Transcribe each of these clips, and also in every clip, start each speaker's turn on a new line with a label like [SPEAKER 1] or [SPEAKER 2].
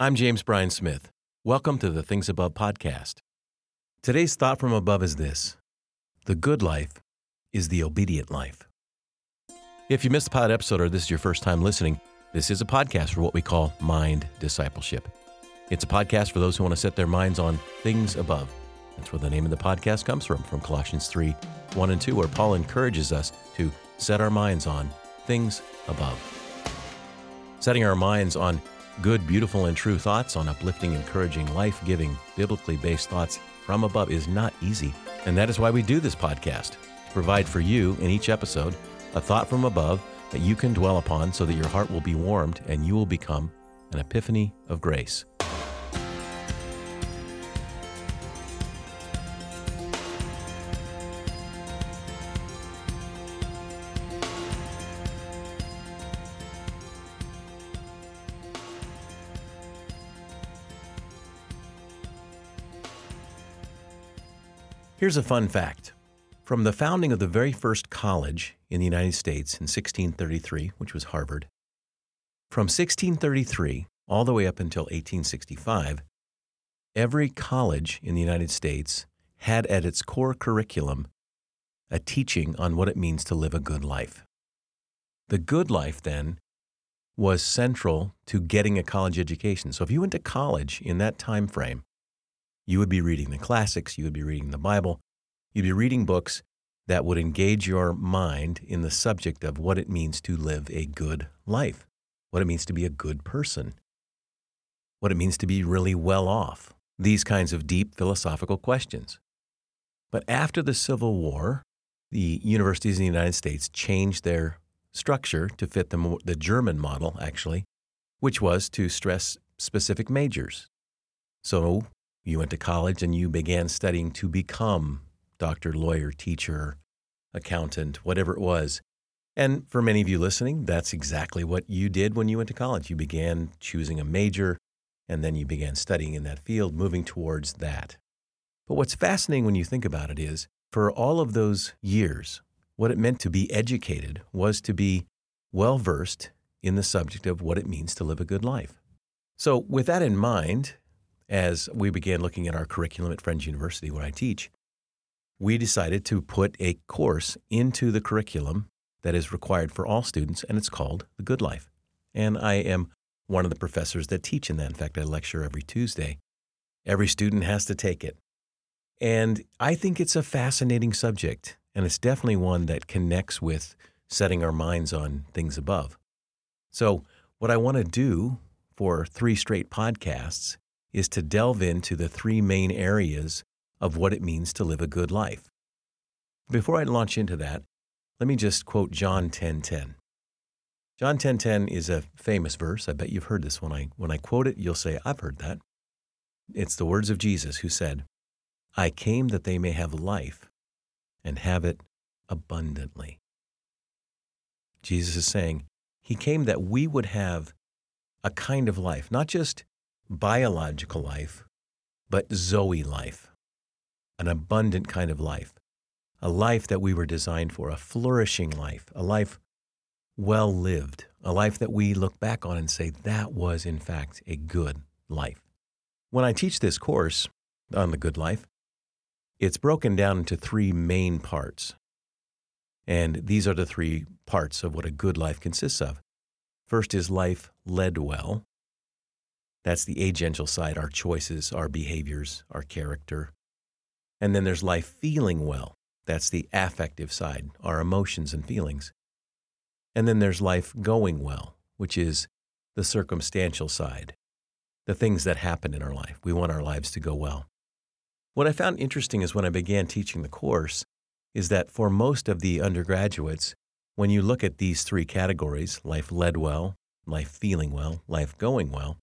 [SPEAKER 1] I'm James Bryan Smith. Welcome to the Things Above podcast. Today's thought from above is this The good life is the obedient life. If you missed the pod episode or this is your first time listening, this is a podcast for what we call mind discipleship. It's a podcast for those who want to set their minds on things above. That's where the name of the podcast comes from, from Colossians 3 1 and 2, where Paul encourages us to set our minds on things above. Setting our minds on good, beautiful, and true thoughts, on uplifting, encouraging, life giving, biblically based thoughts from above is not easy. And that is why we do this podcast to provide for you in each episode a thought from above that you can dwell upon so that your heart will be warmed and you will become an epiphany of grace. Here's a fun fact. From the founding of the very first college in the United States in 1633, which was Harvard, from 1633 all the way up until 1865, every college in the United States had at its core curriculum a teaching on what it means to live a good life. The good life, then, was central to getting a college education. So if you went to college in that time frame, you would be reading the classics, you would be reading the Bible, you'd be reading books that would engage your mind in the subject of what it means to live a good life, what it means to be a good person, what it means to be really well off, these kinds of deep philosophical questions. But after the Civil War, the universities in the United States changed their structure to fit the, the German model, actually, which was to stress specific majors. So you went to college and you began studying to become doctor, lawyer, teacher, accountant, whatever it was. And for many of you listening, that's exactly what you did when you went to college. You began choosing a major and then you began studying in that field, moving towards that. But what's fascinating when you think about it is for all of those years, what it meant to be educated was to be well versed in the subject of what it means to live a good life. So, with that in mind, as we began looking at our curriculum at Friends University, where I teach, we decided to put a course into the curriculum that is required for all students, and it's called The Good Life. And I am one of the professors that teach in that. In fact, I lecture every Tuesday. Every student has to take it. And I think it's a fascinating subject, and it's definitely one that connects with setting our minds on things above. So, what I want to do for three straight podcasts is to delve into the three main areas of what it means to live a good life. Before I launch into that, let me just quote John 10:10. 10, 10. John 10:10 10, 10 is a famous verse. I bet you've heard this when I when I quote it, you'll say I've heard that. It's the words of Jesus who said, "I came that they may have life and have it abundantly." Jesus is saying, he came that we would have a kind of life, not just biological life, but Zoe life, an abundant kind of life, a life that we were designed for, a flourishing life, a life well lived, a life that we look back on and say, that was in fact a good life. When I teach this course on the good life, it's broken down into three main parts. And these are the three parts of what a good life consists of. First is life led well. That's the agential side, our choices, our behaviors, our character. And then there's life feeling well. That's the affective side, our emotions and feelings. And then there's life going well, which is the circumstantial side, the things that happen in our life. We want our lives to go well. What I found interesting is when I began teaching the course, is that for most of the undergraduates, when you look at these three categories life led well, life feeling well, life going well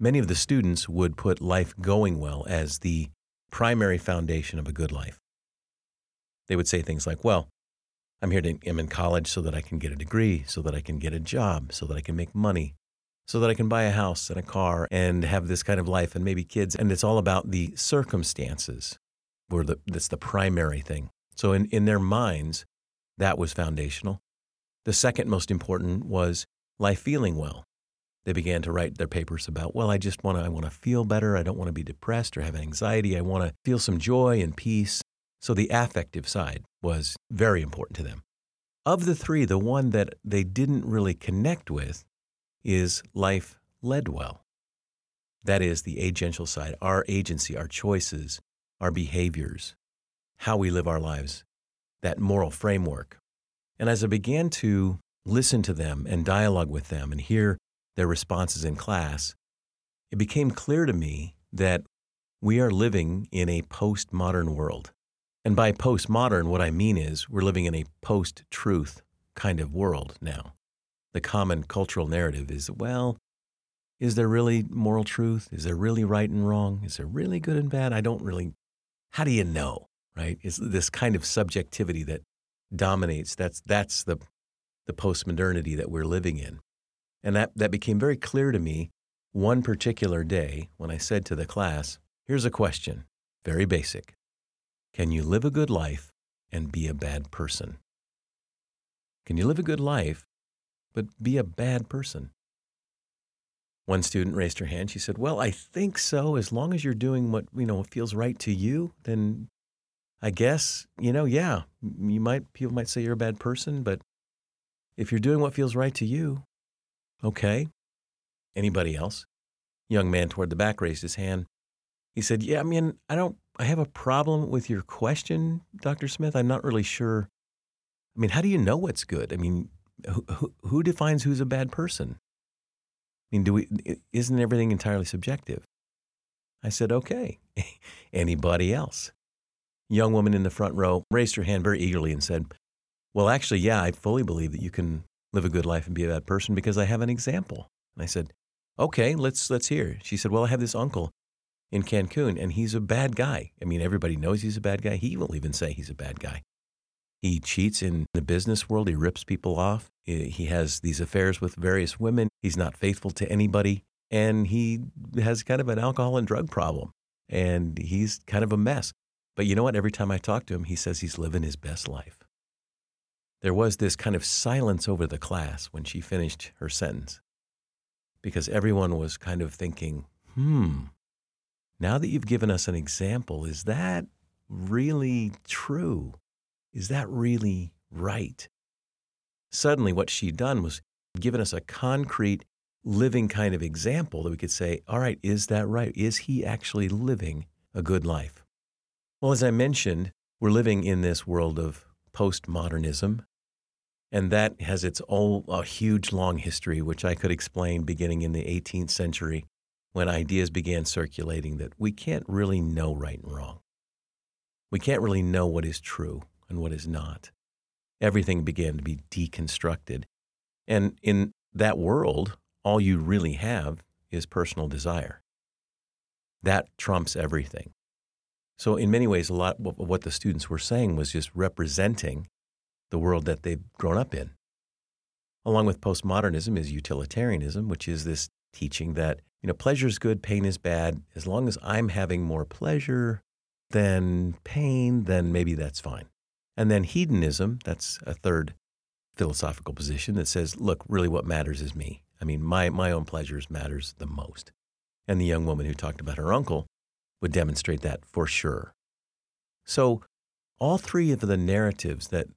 [SPEAKER 1] Many of the students would put life going well as the primary foundation of a good life. They would say things like, Well, I'm here to, I'm in college so that I can get a degree, so that I can get a job, so that I can make money, so that I can buy a house and a car and have this kind of life and maybe kids. And it's all about the circumstances where the, that's the primary thing. So in, in their minds, that was foundational. The second most important was life feeling well. They began to write their papers about, well, I just want to I want to feel better. I don't want to be depressed or have anxiety. I want to feel some joy and peace. So the affective side was very important to them. Of the three, the one that they didn't really connect with is life led well. That is the agential side, our agency, our choices, our behaviors, how we live our lives, that moral framework. And as I began to listen to them and dialogue with them and hear their responses in class, it became clear to me that we are living in a postmodern world. And by postmodern, what I mean is we're living in a post truth kind of world now. The common cultural narrative is well, is there really moral truth? Is there really right and wrong? Is there really good and bad? I don't really, how do you know, right? Is this kind of subjectivity that dominates. That's, that's the, the postmodernity that we're living in. And that, that became very clear to me one particular day when I said to the class, Here's a question, very basic. Can you live a good life and be a bad person? Can you live a good life but be a bad person? One student raised her hand. She said, "Well, I think so. As long as you're doing what you know feels right to you, then I guess you know, yeah, you might people might say you're a bad person, but if you're doing what feels right to you, okay. Anybody else?" Young man toward the back raised his hand. He said, "Yeah, I mean, I don't. I have a problem with your question, Dr. Smith. I'm not really sure. I mean, how do you know what's good? I mean, who, who, who defines who's a bad person?" I mean, do we, isn't everything entirely subjective? I said, okay. Anybody else? Young woman in the front row raised her hand very eagerly and said, well, actually, yeah, I fully believe that you can live a good life and be a bad person because I have an example. And I said, okay, let's, let's hear. She said, well, I have this uncle in Cancun and he's a bad guy. I mean, everybody knows he's a bad guy. He will even say he's a bad guy. He cheats in the business world. He rips people off. He has these affairs with various women. He's not faithful to anybody. And he has kind of an alcohol and drug problem. And he's kind of a mess. But you know what? Every time I talk to him, he says he's living his best life. There was this kind of silence over the class when she finished her sentence because everyone was kind of thinking, hmm, now that you've given us an example, is that really true? Is that really right? Suddenly, what she'd done was given us a concrete, living kind of example that we could say, all right, is that right? Is he actually living a good life? Well, as I mentioned, we're living in this world of postmodernism, and that has its own a huge long history, which I could explain beginning in the 18th century when ideas began circulating that we can't really know right and wrong. We can't really know what is true and what is not. Everything began to be deconstructed. And in that world, all you really have is personal desire. That trumps everything. So, in many ways, a lot of what the students were saying was just representing the world that they've grown up in. Along with postmodernism is utilitarianism, which is this teaching that you know pleasure is good, pain is bad. As long as I'm having more pleasure than pain, then maybe that's fine. And then hedonism, that's a third philosophical position that says, look, really what matters is me. I mean, my, my own pleasures matters the most. And the young woman who talked about her uncle would demonstrate that for sure. So, all three of the narratives that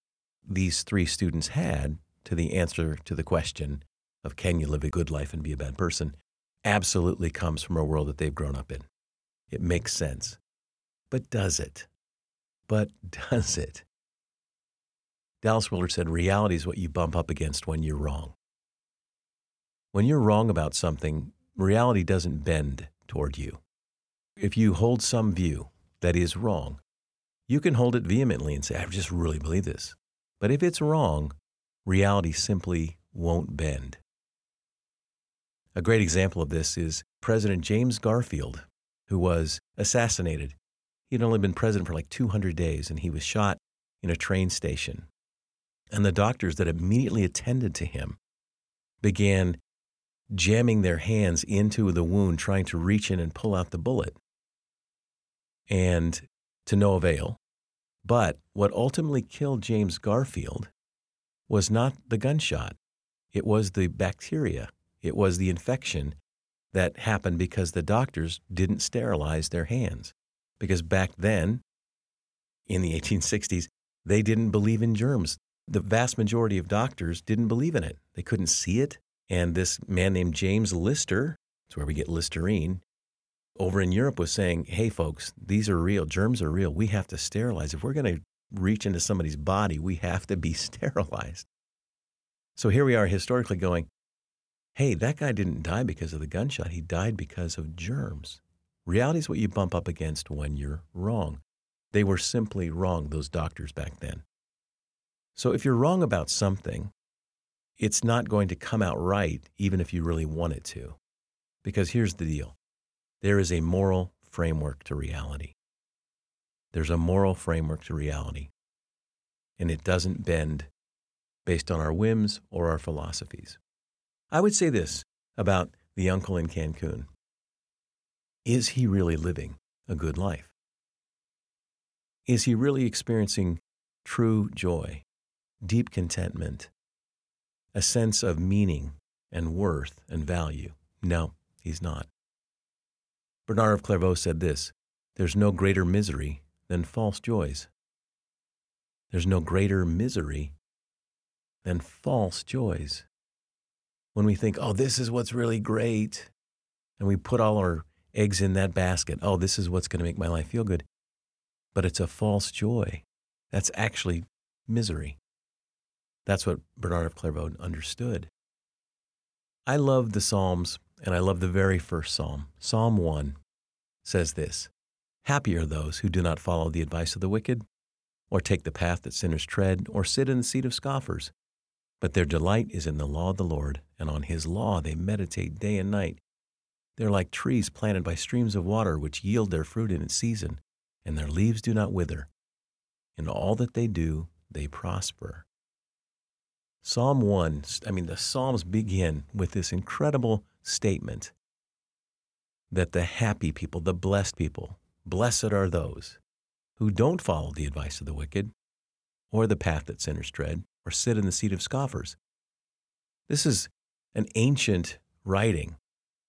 [SPEAKER 1] these three students had to the answer to the question of can you live a good life and be a bad person absolutely comes from a world that they've grown up in. It makes sense. But does it? But does it? Dallas Willard said, reality is what you bump up against when you're wrong. When you're wrong about something, reality doesn't bend toward you. If you hold some view that is wrong, you can hold it vehemently and say, I just really believe this. But if it's wrong, reality simply won't bend. A great example of this is President James Garfield, who was assassinated. He had only been president for like 200 days, and he was shot in a train station and the doctors that immediately attended to him began jamming their hands into the wound, trying to reach in and pull out the bullet. And to no avail. But what ultimately killed James Garfield was not the gunshot, it was the bacteria It was the infection that happened because the doctors didn't sterilize their hands. Because back then, in the 1860s, they didn't believe in germs. The vast majority of doctors didn't believe in it. They couldn't see it. And this man named James Lister, that's where we get Listerine, over in Europe was saying, hey, folks, these are real. Germs are real. We have to sterilize. If we're going to reach into somebody's body, we have to be sterilized. So here we are historically going, hey, that guy didn't die because of the gunshot. He died because of germs. Reality is what you bump up against when you're wrong. They were simply wrong, those doctors back then. So if you're wrong about something, it's not going to come out right, even if you really want it to. Because here's the deal there is a moral framework to reality. There's a moral framework to reality, and it doesn't bend based on our whims or our philosophies. I would say this about the uncle in Cancun Is he really living a good life? Is he really experiencing true joy, deep contentment, a sense of meaning and worth and value? No, he's not. Bernard of Clairvaux said this There's no greater misery than false joys. There's no greater misery than false joys. When we think, oh, this is what's really great, and we put all our eggs in that basket, oh, this is what's going to make my life feel good but it's a false joy. That's actually misery. That's what Bernard of Clairvaux understood. I love the Psalms, and I love the very first Psalm. Psalm 1 says this Happy are those who do not follow the advice of the wicked, or take the path that sinners tread, or sit in the seat of scoffers. But their delight is in the law of the Lord, and on his law they meditate day and night. They're like trees planted by streams of water, which yield their fruit in its season and their leaves do not wither. In all that they do, they prosper. Psalm 1, I mean, the Psalms begin with this incredible statement that the happy people, the blessed people, blessed are those who don't follow the advice of the wicked, or the path that sinners tread, or sit in the seat of scoffers. This is an ancient writing.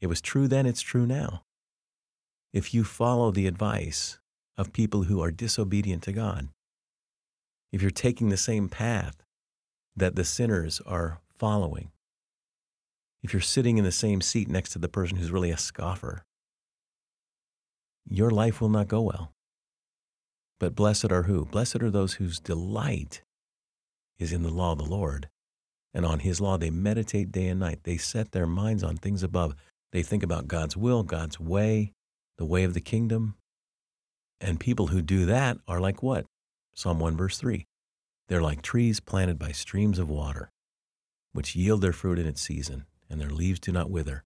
[SPEAKER 1] It was true then, it's true now. If you follow the advice of people who are disobedient to God. If you're taking the same path that the sinners are following, if you're sitting in the same seat next to the person who's really a scoffer, your life will not go well. But blessed are who? Blessed are those whose delight is in the law of the Lord. And on his law they meditate day and night. They set their minds on things above. They think about God's will, God's way, the way of the kingdom, and people who do that are like what? Psalm 1, verse 3. They're like trees planted by streams of water, which yield their fruit in its season, and their leaves do not wither.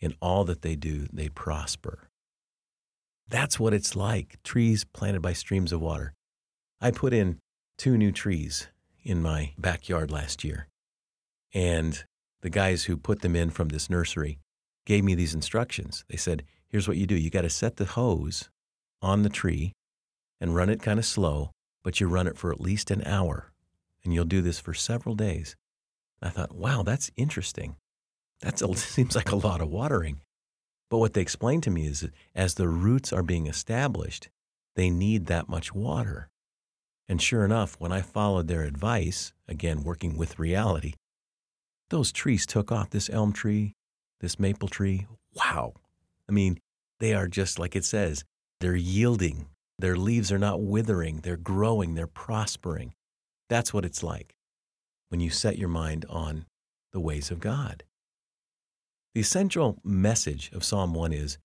[SPEAKER 1] In all that they do, they prosper. That's what it's like trees planted by streams of water. I put in two new trees in my backyard last year. And the guys who put them in from this nursery gave me these instructions. They said, here's what you do you got to set the hose on the tree and run it kind of slow, but you run it for at least an hour. And you'll do this for several days. I thought, wow, that's interesting. That seems like a lot of watering. But what they explained to me is that as the roots are being established, they need that much water. And sure enough, when I followed their advice, again, working with reality, those trees took off. This elm tree, this maple tree, wow. I mean, they are just like it says, they're yielding. Their leaves are not withering. They're growing. They're prospering. That's what it's like when you set your mind on the ways of God. The essential message of Psalm 1 is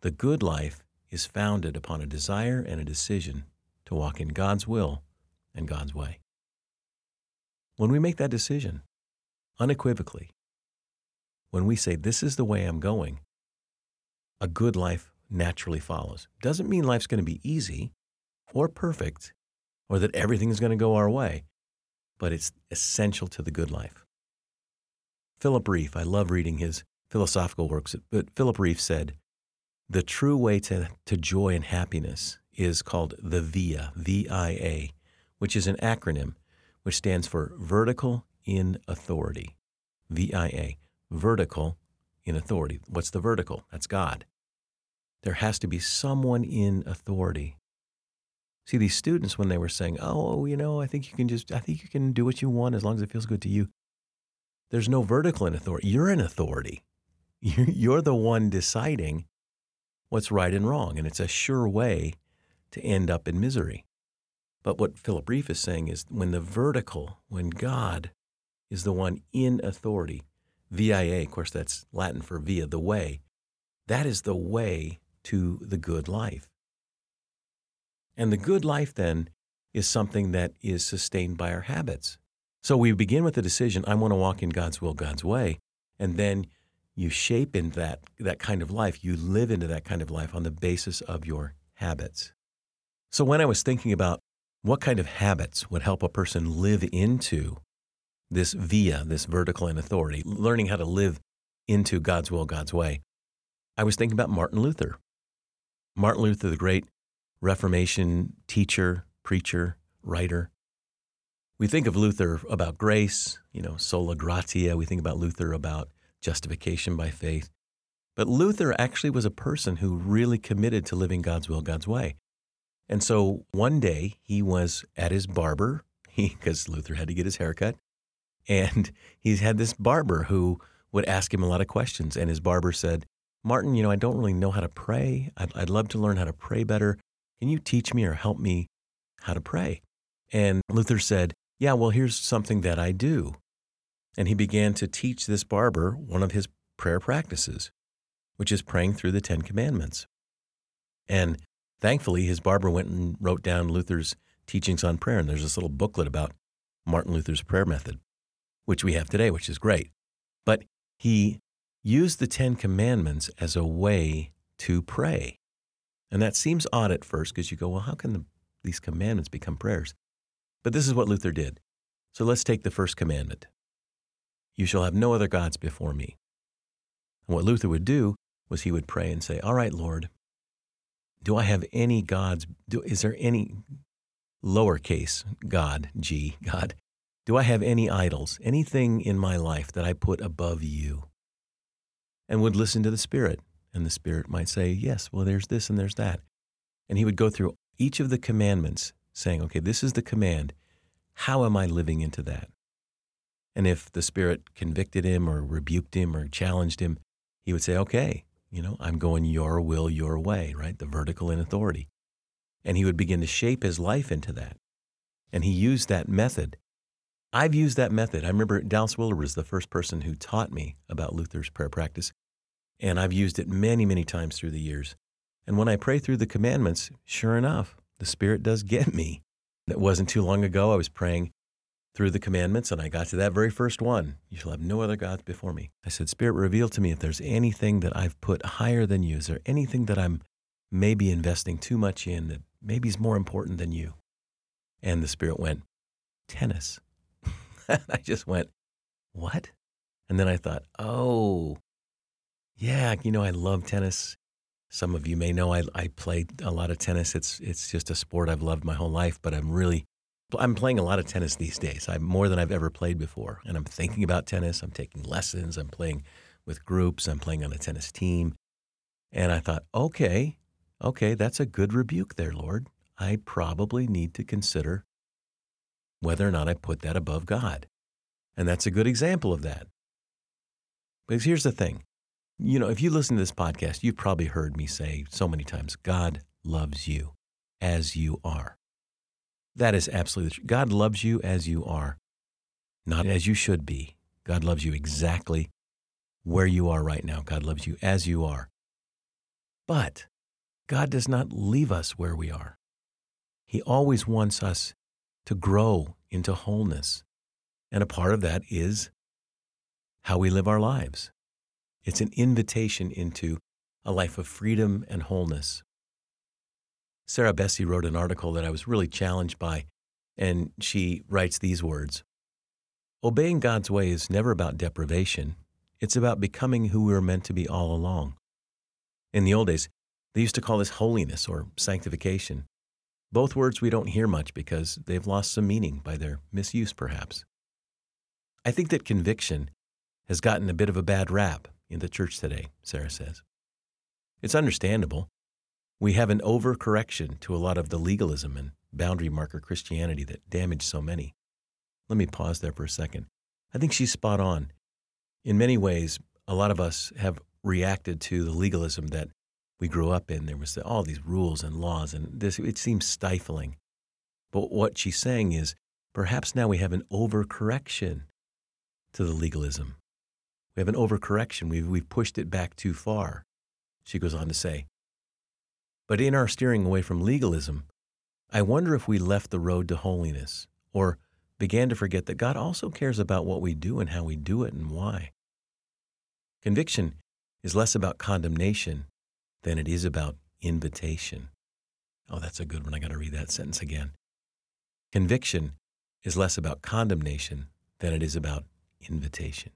[SPEAKER 1] the good life is founded upon a desire and a decision to walk in God's will and God's way. When we make that decision, unequivocally, when we say, This is the way I'm going, a good life naturally follows. Doesn't mean life's going to be easy or perfect or that everything is going to go our way, but it's essential to the good life. Philip Rieff, I love reading his philosophical works, but Philip Rieff said, the true way to, to joy and happiness is called the VIA, V-I-A, which is an acronym which stands for Vertical in Authority, V-I-A, vertical in authority. What's the vertical? That's God. There has to be someone in authority. See, these students, when they were saying, oh, oh, you know, I think you can just, I think you can do what you want as long as it feels good to you. There's no vertical in authority. You're in authority. You're the one deciding what's right and wrong. And it's a sure way to end up in misery. But what Philip Rieff is saying is when the vertical, when God is the one in authority, VIA, of course, that's Latin for via, the way, that is the way to the good life. And the good life then is something that is sustained by our habits. So we begin with the decision, I want to walk in God's will, God's way. And then you shape in that, that kind of life. You live into that kind of life on the basis of your habits. So when I was thinking about what kind of habits would help a person live into this via, this vertical in authority, learning how to live into God's will, God's way, I was thinking about Martin Luther. Martin Luther, the great Reformation teacher, preacher, writer. We think of Luther about grace, you know, sola gratia. We think about Luther about justification by faith. But Luther actually was a person who really committed to living God's will, God's way. And so one day he was at his barber, because Luther had to get his haircut, and he had this barber who would ask him a lot of questions. And his barber said, Martin, you know, I don't really know how to pray. I'd, I'd love to learn how to pray better. Can you teach me or help me how to pray? And Luther said, Yeah, well, here's something that I do. And he began to teach this barber one of his prayer practices, which is praying through the Ten Commandments. And thankfully, his barber went and wrote down Luther's teachings on prayer. And there's this little booklet about Martin Luther's prayer method, which we have today, which is great. But he used the Ten Commandments as a way to pray. And that seems odd at first because you go, well, how can the, these commandments become prayers? But this is what Luther did. So let's take the first commandment You shall have no other gods before me. And what Luther would do was he would pray and say, All right, Lord, do I have any gods? Do, is there any lowercase God, G, God? Do I have any idols, anything in my life that I put above you? And would listen to the Spirit. And the Spirit might say, Yes, well, there's this and there's that. And he would go through each of the commandments, saying, Okay, this is the command. How am I living into that? And if the Spirit convicted him or rebuked him or challenged him, he would say, Okay, you know, I'm going your will, your way, right? The vertical in authority. And he would begin to shape his life into that. And he used that method. I've used that method. I remember Dallas Willard was the first person who taught me about Luther's prayer practice. And I've used it many, many times through the years. And when I pray through the commandments, sure enough, the Spirit does get me. It wasn't too long ago, I was praying through the commandments and I got to that very first one You shall have no other gods before me. I said, Spirit, reveal to me if there's anything that I've put higher than you. Is there anything that I'm maybe investing too much in that maybe is more important than you? And the Spirit went, Tennis. I just went, What? And then I thought, Oh, yeah, you know, I love tennis. Some of you may know I, I played a lot of tennis. It's it's just a sport I've loved my whole life, but I'm really I'm playing a lot of tennis these days. I'm more than I've ever played before. And I'm thinking about tennis. I'm taking lessons. I'm playing with groups. I'm playing on a tennis team. And I thought, okay, okay, that's a good rebuke there, Lord. I probably need to consider whether or not I put that above God. And that's a good example of that. Because here's the thing you know, if you listen to this podcast, you've probably heard me say so many times God loves you as you are. That is absolutely true. God loves you as you are, not as you should be. God loves you exactly where you are right now. God loves you as you are. But God does not leave us where we are. He always wants us to grow into wholeness. And a part of that is how we live our lives. It's an invitation into a life of freedom and wholeness. Sarah Bessey wrote an article that I was really challenged by, and she writes these words Obeying God's way is never about deprivation, it's about becoming who we were meant to be all along. In the old days, they used to call this holiness or sanctification. Both words we don't hear much because they've lost some meaning by their misuse, perhaps. I think that conviction has gotten a bit of a bad rap in the church today, Sarah says. It's understandable. We have an overcorrection to a lot of the legalism and boundary marker Christianity that damaged so many. Let me pause there for a second. I think she's spot on. In many ways, a lot of us have reacted to the legalism that we grew up in. There was all these rules and laws, and this it seems stifling. But what she's saying is perhaps now we have an overcorrection to the legalism. We have an overcorrection. We've, we've pushed it back too far, she goes on to say. But in our steering away from legalism, I wonder if we left the road to holiness or began to forget that God also cares about what we do and how we do it and why. Conviction is less about condemnation than it is about invitation. Oh, that's a good one. I got to read that sentence again. Conviction is less about condemnation than it is about invitation.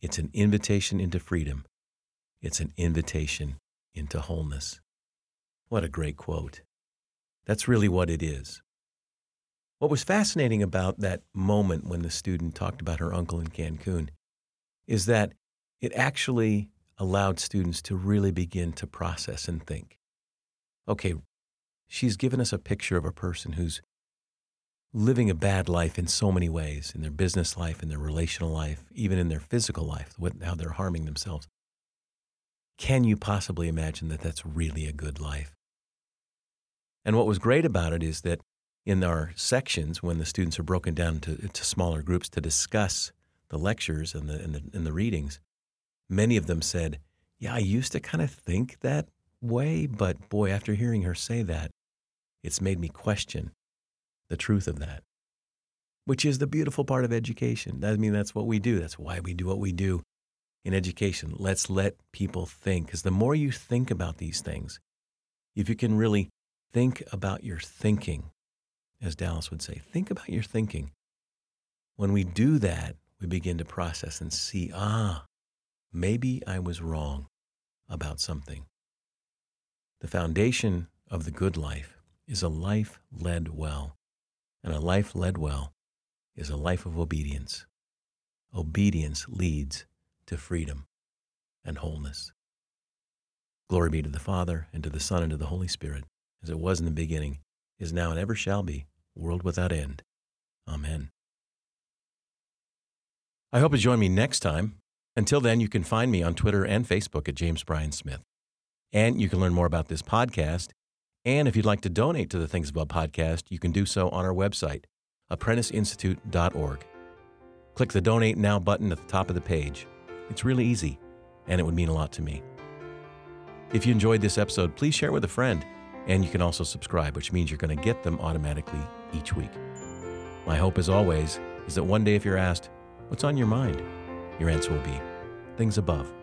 [SPEAKER 1] It's an invitation into freedom. It's an invitation into wholeness. What a great quote. That's really what it is. What was fascinating about that moment when the student talked about her uncle in Cancun is that it actually allowed students to really begin to process and think. Okay, she's given us a picture of a person who's living a bad life in so many ways in their business life, in their relational life, even in their physical life, how they're harming themselves. Can you possibly imagine that that's really a good life? And what was great about it is that in our sections, when the students are broken down into, into smaller groups to discuss the lectures and the, and the, and the readings, many of them said, Yeah, I used to kind of think that way, but boy, after hearing her say that, it's made me question the truth of that, which is the beautiful part of education. I mean, that's what we do. That's why we do what we do in education. Let's let people think, because the more you think about these things, if you can really think about your thinking, as Dallas would say, think about your thinking. When we do that, we begin to process and see, ah, maybe I was wrong about something. The foundation of the good life is a life led well. And a life led well is a life of obedience. Obedience leads to freedom and wholeness. Glory be to the Father, and to the Son, and to the Holy Spirit, as it was in the beginning, is now, and ever shall be, world without end. Amen. I hope you join me next time. Until then, you can find me on Twitter and Facebook at James Bryan Smith. And you can learn more about this podcast and if you'd like to donate to the Things Above podcast, you can do so on our website, apprenticeinstitute.org. Click the Donate Now button at the top of the page. It's really easy, and it would mean a lot to me. If you enjoyed this episode, please share with a friend, and you can also subscribe, which means you're going to get them automatically each week. My hope, as always, is that one day if you're asked, What's on your mind? your answer will be Things Above.